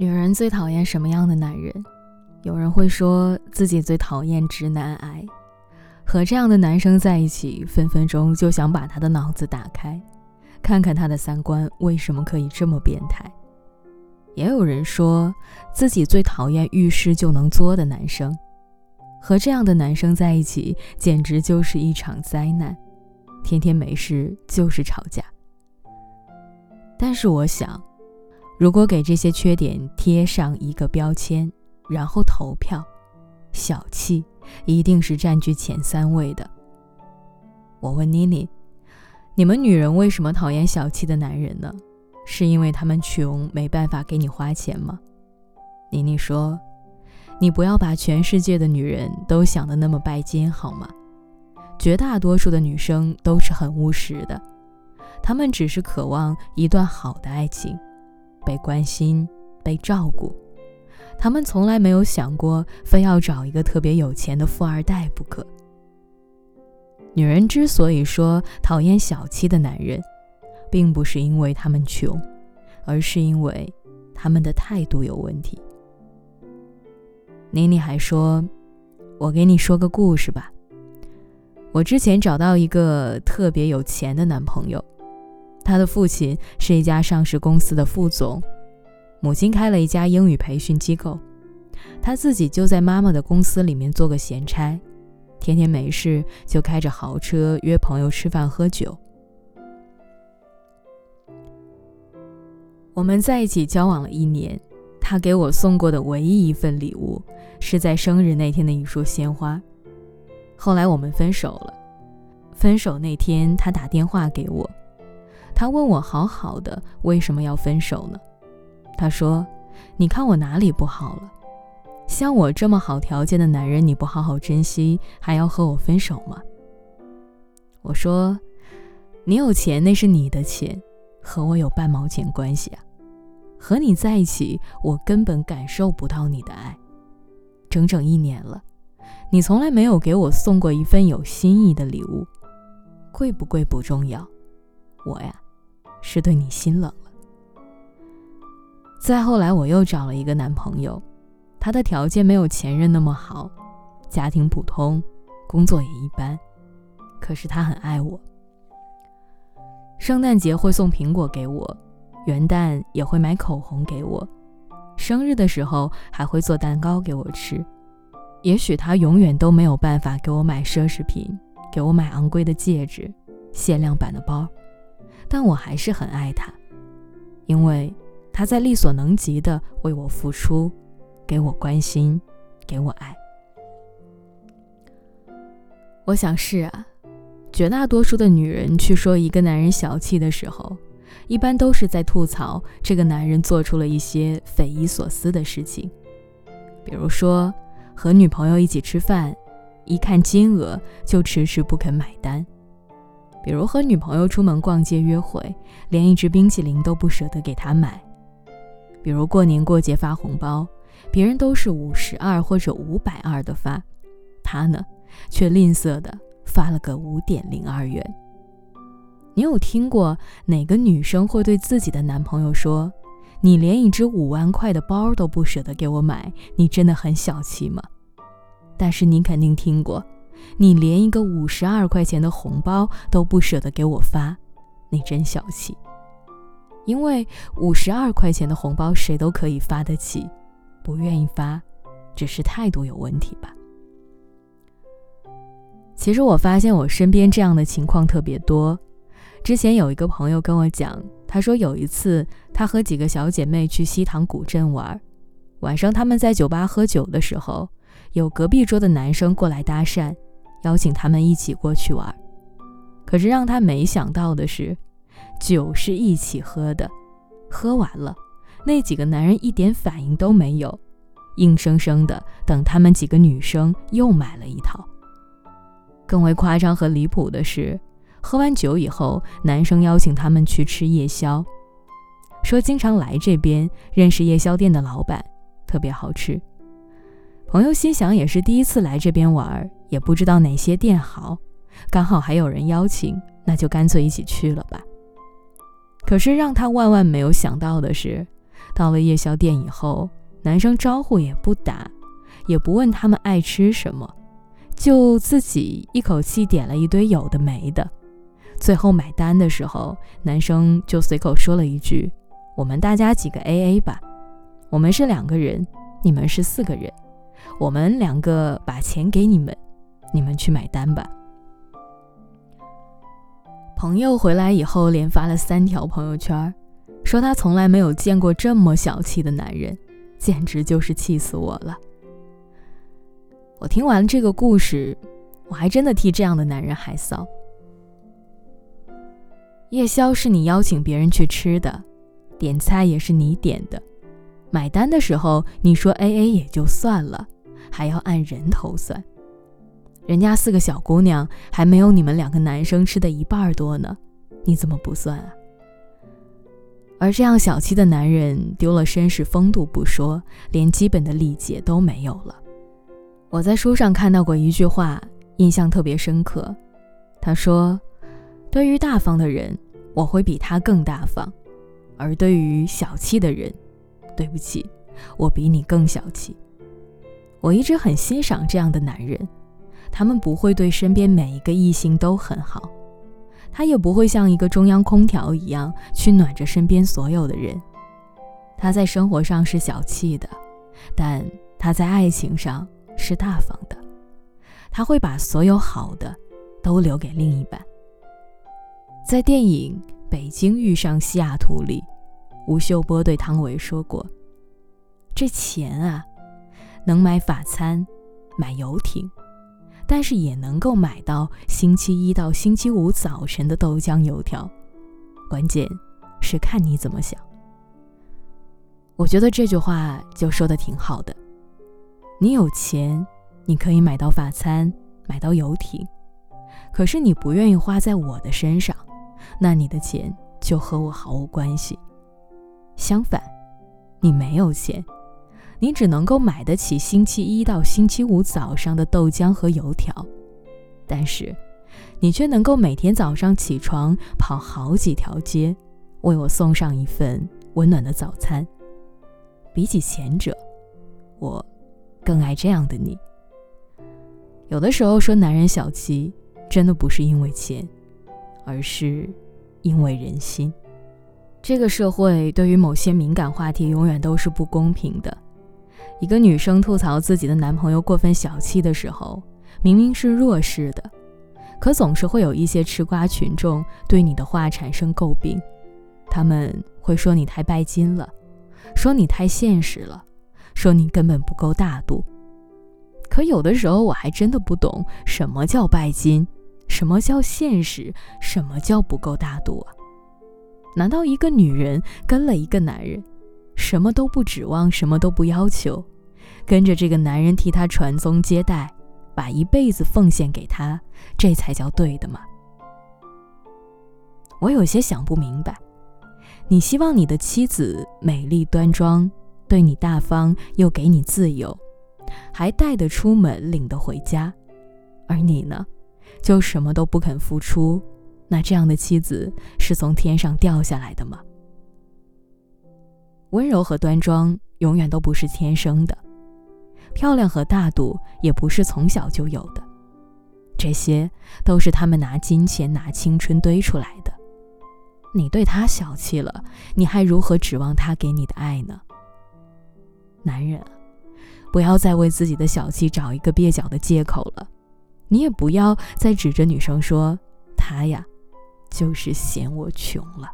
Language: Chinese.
女人最讨厌什么样的男人？有人会说自己最讨厌直男癌，和这样的男生在一起，分分钟就想把他的脑子打开，看看他的三观为什么可以这么变态。也有人说自己最讨厌遇事就能作的男生，和这样的男生在一起，简直就是一场灾难，天天没事就是吵架。但是我想。如果给这些缺点贴上一个标签，然后投票，小气一定是占据前三位的。我问妮妮：“你们女人为什么讨厌小气的男人呢？是因为他们穷，没办法给你花钱吗？”妮妮说：“你不要把全世界的女人都想得那么拜金好吗？绝大多数的女生都是很务实的，她们只是渴望一段好的爱情。”被关心、被照顾，他们从来没有想过非要找一个特别有钱的富二代不可。女人之所以说讨厌小气的男人，并不是因为他们穷，而是因为他们的态度有问题。妮妮还说：“我给你说个故事吧。我之前找到一个特别有钱的男朋友。”他的父亲是一家上市公司的副总，母亲开了一家英语培训机构，他自己就在妈妈的公司里面做个闲差，天天没事就开着豪车约朋友吃饭喝酒。我们在一起交往了一年，他给我送过的唯一一份礼物是在生日那天的一束鲜花。后来我们分手了，分手那天他打电话给我。他问我好好的为什么要分手呢？他说：“你看我哪里不好了？像我这么好条件的男人，你不好好珍惜，还要和我分手吗？”我说：“你有钱那是你的钱，和我有半毛钱关系啊！和你在一起，我根本感受不到你的爱。整整一年了，你从来没有给我送过一份有心意的礼物，贵不贵不重要，我呀。”是对你心冷了。再后来，我又找了一个男朋友，他的条件没有前任那么好，家庭普通，工作也一般，可是他很爱我。圣诞节会送苹果给我，元旦也会买口红给我，生日的时候还会做蛋糕给我吃。也许他永远都没有办法给我买奢侈品，给我买昂贵的戒指、限量版的包。但我还是很爱他，因为他在力所能及的为我付出，给我关心，给我爱。我想是啊，绝大多数的女人去说一个男人小气的时候，一般都是在吐槽这个男人做出了一些匪夷所思的事情，比如说和女朋友一起吃饭，一看金额就迟迟不肯买单。比如和女朋友出门逛街约会，连一支冰淇淋都不舍得给她买；比如过年过节发红包，别人都是五十二或者五百二的发，他呢却吝啬的发了个五点零二元。你有听过哪个女生会对自己的男朋友说：“你连一只五万块的包都不舍得给我买，你真的很小气吗？”但是你肯定听过。你连一个五十二块钱的红包都不舍得给我发，你真小气。因为五十二块钱的红包谁都可以发得起，不愿意发，只是态度有问题吧。其实我发现我身边这样的情况特别多。之前有一个朋友跟我讲，他说有一次他和几个小姐妹去西塘古镇玩，晚上他们在酒吧喝酒的时候，有隔壁桌的男生过来搭讪。邀请他们一起过去玩，可是让他没想到的是，酒是一起喝的，喝完了，那几个男人一点反应都没有，硬生生的等他们几个女生又买了一套。更为夸张和离谱的是，喝完酒以后，男生邀请他们去吃夜宵，说经常来这边，认识夜宵店的老板，特别好吃。朋友心想，也是第一次来这边玩，也不知道哪些店好，刚好还有人邀请，那就干脆一起去了吧。可是让他万万没有想到的是，到了夜宵店以后，男生招呼也不打，也不问他们爱吃什么，就自己一口气点了一堆有的没的。最后买单的时候，男生就随口说了一句：“我们大家几个 A A 吧，我们是两个人，你们是四个人，我们两个把钱给你们，你们去买单吧。”朋友回来以后，连发了三条朋友圈，说他从来没有见过这么小气的男人，简直就是气死我了。我听完这个故事，我还真的替这样的男人害臊。夜宵是你邀请别人去吃的，点菜也是你点的，买单的时候你说 A A 也就算了，还要按人头算。人家四个小姑娘还没有你们两个男生吃的一半多呢，你怎么不算啊？而这样小气的男人，丢了绅士风度不说，连基本的礼节都没有了。我在书上看到过一句话，印象特别深刻，他说。对于大方的人，我会比他更大方；而对于小气的人，对不起，我比你更小气。我一直很欣赏这样的男人，他们不会对身边每一个异性都很好，他也不会像一个中央空调一样去暖着身边所有的人。他在生活上是小气的，但他在爱情上是大方的，他会把所有好的都留给另一半。在电影《北京遇上西雅图》里，吴秀波对汤唯说过：“这钱啊，能买法餐，买游艇，但是也能够买到星期一到星期五早晨的豆浆油条。关键是看你怎么想。”我觉得这句话就说的挺好的。你有钱，你可以买到法餐，买到游艇，可是你不愿意花在我的身上。那你的钱就和我毫无关系。相反，你没有钱，你只能够买得起星期一到星期五早上的豆浆和油条，但是，你却能够每天早上起床跑好几条街，为我送上一份温暖的早餐。比起前者，我更爱这样的你。有的时候说男人小气，真的不是因为钱。而是因为人心，这个社会对于某些敏感话题永远都是不公平的。一个女生吐槽自己的男朋友过分小气的时候，明明是弱势的，可总是会有一些吃瓜群众对你的话产生诟病。他们会说你太拜金了，说你太现实了，说你根本不够大度。可有的时候，我还真的不懂什么叫拜金。什么叫现实？什么叫不够大度啊？难道一个女人跟了一个男人，什么都不指望，什么都不要求，跟着这个男人替她传宗接代，把一辈子奉献给他，这才叫对的吗？我有些想不明白。你希望你的妻子美丽端庄，对你大方，又给你自由，还带得出门，领得回家，而你呢？就什么都不肯付出，那这样的妻子是从天上掉下来的吗？温柔和端庄永远都不是天生的，漂亮和大度也不是从小就有的，这些都是他们拿金钱、拿青春堆出来的。你对他小气了，你还如何指望他给你的爱呢？男人，不要再为自己的小气找一个蹩脚的借口了。你也不要再指着女生说，她呀，就是嫌我穷了。